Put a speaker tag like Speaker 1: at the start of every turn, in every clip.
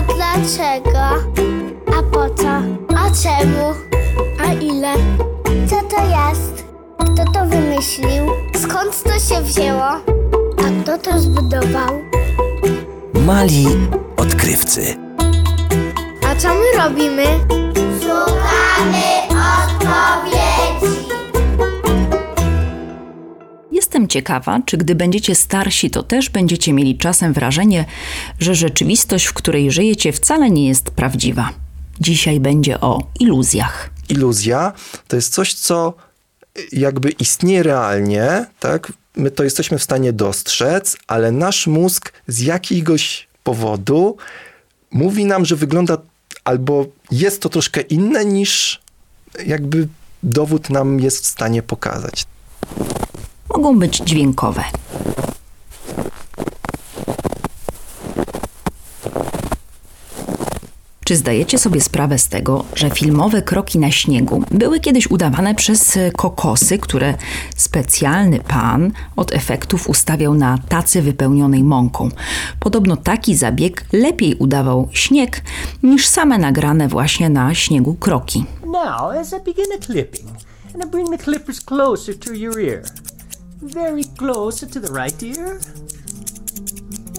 Speaker 1: A dlaczego? A po co? A czemu? A ile? Co to jest? Kto to wymyślił? Skąd to się wzięło? A kto to zbudował?
Speaker 2: Mali odkrywcy.
Speaker 1: A co my robimy? Szukamy
Speaker 3: Jestem ciekawa, czy gdy będziecie starsi, to też będziecie mieli czasem wrażenie, że rzeczywistość, w której żyjecie, wcale nie jest prawdziwa. Dzisiaj będzie o iluzjach.
Speaker 4: iluzja to jest coś, co jakby istnieje realnie, tak? My to jesteśmy w stanie dostrzec, ale nasz mózg z jakiegoś powodu mówi nam, że wygląda albo jest to troszkę inne niż jakby dowód nam jest w stanie pokazać.
Speaker 3: Mogą być dźwiękowe. Czy zdajecie sobie sprawę z tego, że filmowe kroki na śniegu były kiedyś udawane przez e, kokosy, które specjalny pan od efektów ustawiał na tacy wypełnionej mąką? Podobno taki zabieg lepiej udawał śnieg niż same nagrane właśnie na śniegu kroki.
Speaker 5: Now, as I begin a clipping, and I bring the clippers closer to your ear. Very close to the right ear.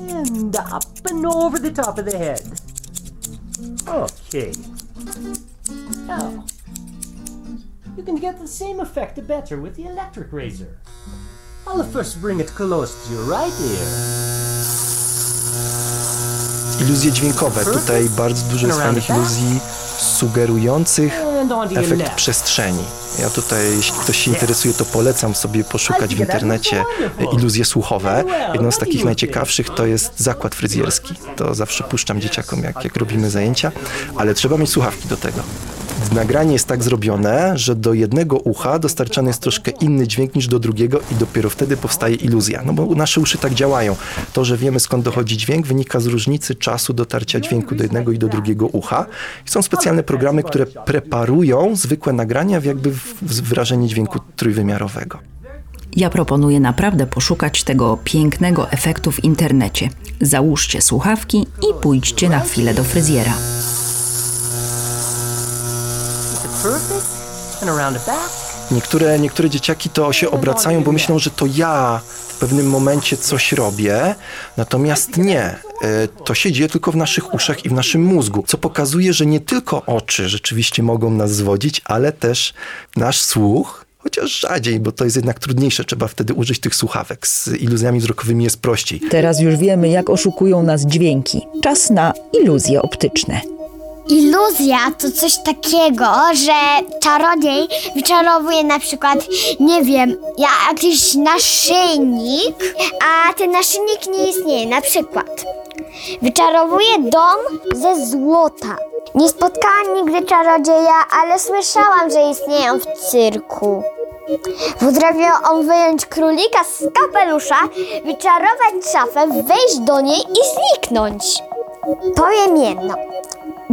Speaker 5: And up and over the top of the head. Okay. Now, you can get the same effect better with the electric razor. I'll first bring it close to your right ear.
Speaker 4: Iluzje dźwiękowe. Tutaj bardzo dużo jest fajnych iluzji sugerujących
Speaker 5: oh,
Speaker 4: Efekt przestrzeni. Ja tutaj, jeśli ktoś się interesuje, to polecam sobie poszukać w internecie iluzje słuchowe. Jedną z takich najciekawszych to jest zakład fryzjerski. To zawsze puszczam dzieciakom, jak, jak robimy zajęcia, ale trzeba mieć słuchawki do tego. Nagranie jest tak zrobione, że do jednego ucha dostarczany jest troszkę inny dźwięk niż do drugiego i dopiero wtedy powstaje iluzja. No bo nasze uszy tak działają. To, że wiemy skąd dochodzi dźwięk wynika z różnicy czasu dotarcia dźwięku do jednego i do drugiego ucha. I są specjalne programy, które preparują zwykłe nagrania w jakby w wrażenie dźwięku trójwymiarowego.
Speaker 3: Ja proponuję naprawdę poszukać tego pięknego efektu w internecie. Załóżcie słuchawki i pójdźcie na chwilę do fryzjera.
Speaker 4: Niektóre, niektóre dzieciaki to się obracają, bo myślą, że to ja w pewnym momencie coś robię, natomiast nie. E, To się dzieje tylko w naszych uszach i w naszym mózgu, co pokazuje, że nie tylko oczy rzeczywiście mogą nas zwodzić, ale też nasz słuch, chociaż rzadziej, bo to jest jednak trudniejsze, trzeba wtedy użyć tych słuchawek. Z iluzjami wzrokowymi jest prościej.
Speaker 6: Teraz już wiemy, jak oszukują nas dźwięki. Czas na iluzje optyczne.
Speaker 1: Iluzja to coś takiego, że czarodziej wyczarowuje na przykład, nie wiem, jakiś naszyjnik, a ten naszyjnik nie istnieje. Na przykład wyczarowuje dom ze złota. Nie spotkałam nigdy czarodzieja, ale słyszałam, że istnieją w cyrku. Potrafił on wyjąć królika z kapelusza, wyczarować szafę, wejść do niej i zniknąć. Powiem jedno.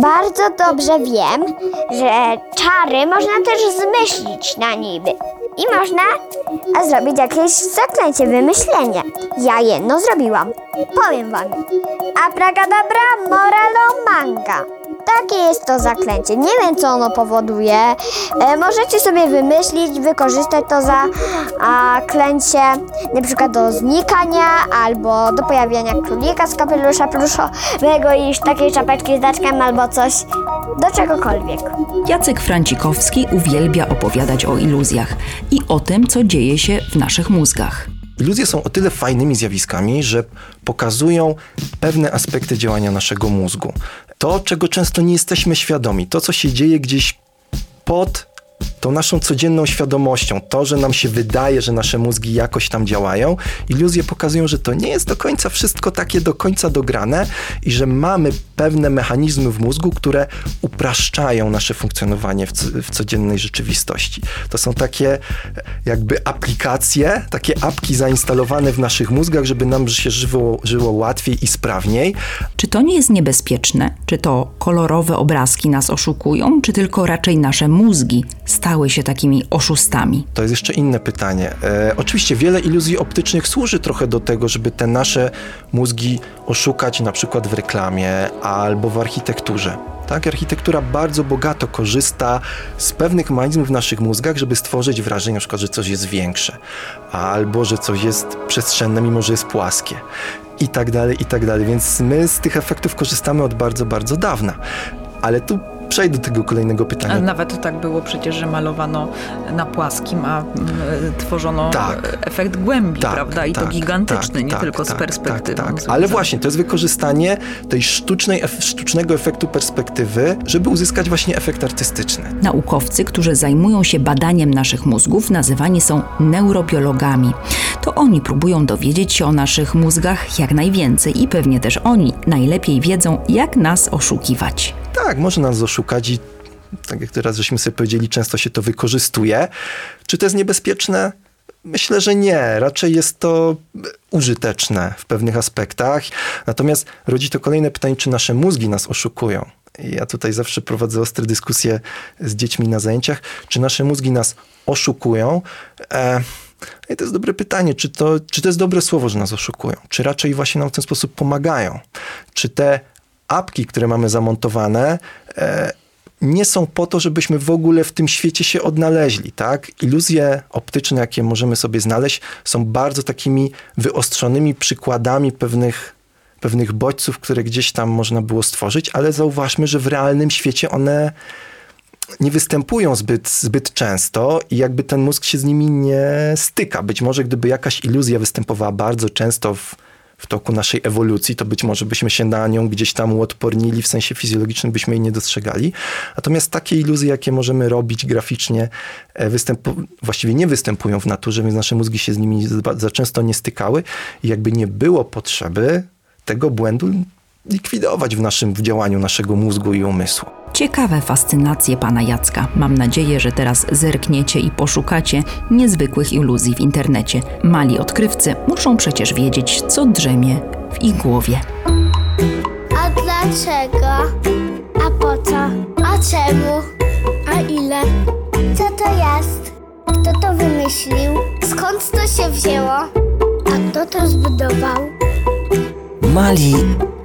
Speaker 1: Bardzo dobrze wiem, że czary można też zmyślić na niby. I można zrobić jakieś zaklęcie, wymyślenie. Ja jedno zrobiłam. Powiem wam. Abracadabra moralo manga. Takie jest to zaklęcie. Nie wiem, co ono powoduje. E, możecie sobie wymyślić, wykorzystać to za a, klęcie na przykład do znikania albo do pojawienia królika z kapelusza pluszowego i takiej czapeczki z daczkiem albo coś. Do czegokolwiek.
Speaker 3: Jacek Francikowski uwielbia opowiadać o iluzjach i o tym, co dzieje się w naszych mózgach.
Speaker 4: Iluzje są o tyle fajnymi zjawiskami, że pokazują pewne aspekty działania naszego mózgu. To, czego często nie jesteśmy świadomi, to, co się dzieje gdzieś pod tą naszą codzienną świadomością, to, że nam się wydaje, że nasze mózgi jakoś tam działają, iluzje pokazują, że to nie jest do końca wszystko takie do końca dograne i że mamy pewne mechanizmy w mózgu, które upraszczają nasze funkcjonowanie w, w codziennej rzeczywistości. To są takie jakby aplikacje, takie apki zainstalowane w naszych mózgach, żeby nam się żyło, żyło łatwiej i sprawniej.
Speaker 3: Czy to nie jest niebezpieczne? Czy to kolorowe obrazki nas oszukują, czy tylko raczej nasze mózgi stały się takimi oszustami?
Speaker 4: To jest jeszcze inne pytanie. E, oczywiście wiele iluzji optycznych służy trochę do tego, żeby te nasze mózgi oszukać na przykład w reklamie albo w architekturze. Tak, architektura bardzo bogato korzysta z pewnych mechanizmów w naszych mózgach, żeby stworzyć wrażenie, na przykład, że coś jest większe, albo że coś jest przestrzenne, mimo że jest płaskie. I tak dalej, i tak dalej. Więc my z tych efektów korzystamy od bardzo, bardzo dawna. Ale tu przejdę do tego kolejnego pytania.
Speaker 7: A nawet tak było przecież, że malowano na płaskim, a mm, tworzono
Speaker 4: Tak.
Speaker 7: efekt głębi,
Speaker 4: Tak,
Speaker 7: prawda? I to
Speaker 4: tak,
Speaker 7: gigantyczny,
Speaker 4: tak,
Speaker 7: nie
Speaker 4: tak,
Speaker 7: tylko z
Speaker 4: tak,
Speaker 7: perspektywy.
Speaker 4: Tak, tak. Ale właśnie, to jest wykorzystanie tej sztucznej, sztucznego efektu perspektywy, żeby uzyskać właśnie efekt artystyczny.
Speaker 3: Naukowcy, którzy zajmują się badaniem naszych mózgów, nazywani są neurobiologami. To oni próbują dowiedzieć się o naszych mózgach jak najwięcej i pewnie też oni najlepiej wiedzą, jak nas oszukiwać.
Speaker 4: Tak, może nas oszukać i tak jak teraz żeśmy sobie powiedzieli, często się to wykorzystuje. Czy to jest niebezpieczne? Myślę, że nie. Raczej jest to użyteczne w pewnych aspektach. Natomiast rodzi to kolejne pytanie, czy nasze mózgi nas oszukują. Ja tutaj zawsze prowadzę ostre dyskusje z dziećmi na zajęciach, czy nasze mózgi nas oszukują. E, i to jest dobre pytanie, czy to, czy to jest dobre słowo, że nas oszukują? Czy raczej właśnie nam w ten sposób pomagają? Czy te apki, które mamy zamontowane, e, nie są po to, żebyśmy w ogóle w tym świecie się odnaleźli, tak? Iluzje optyczne, jakie możemy sobie znaleźć, są bardzo takimi wyostrzonymi przykładami pewnych, pewnych bodźców, które gdzieś tam można było stworzyć, ale zauważmy, że w realnym świecie one nie występują zbyt, zbyt często i jakby ten mózg się z nimi nie styka. Być może gdyby jakaś iluzja występowała bardzo często w, w toku naszej ewolucji, to być może byśmy się na nią gdzieś tam uodpornili, w sensie fizjologicznym byśmy jej nie dostrzegali. Natomiast takie iluzje, jakie możemy robić graficznie, e, występu- właściwie nie występują w naturze, więc nasze mózgi się z nimi za, za często nie stykały i jakby nie było potrzeby tego błędu likwidować w naszym w działaniu naszego mózgu i umysłu.
Speaker 3: Ciekawe fascynacje pana Jacka. Mam nadzieję, że teraz zerkniecie i poszukacie niezwykłych iluzji w internecie. Mali odkrywcy muszą przecież wiedzieć, co drzemie w ich głowie.
Speaker 1: A dlaczego? A po co? A czemu? A ile? Co to jest? Kto to wymyślił? Skąd to się wzięło? A kto to zbudował?
Speaker 2: Mali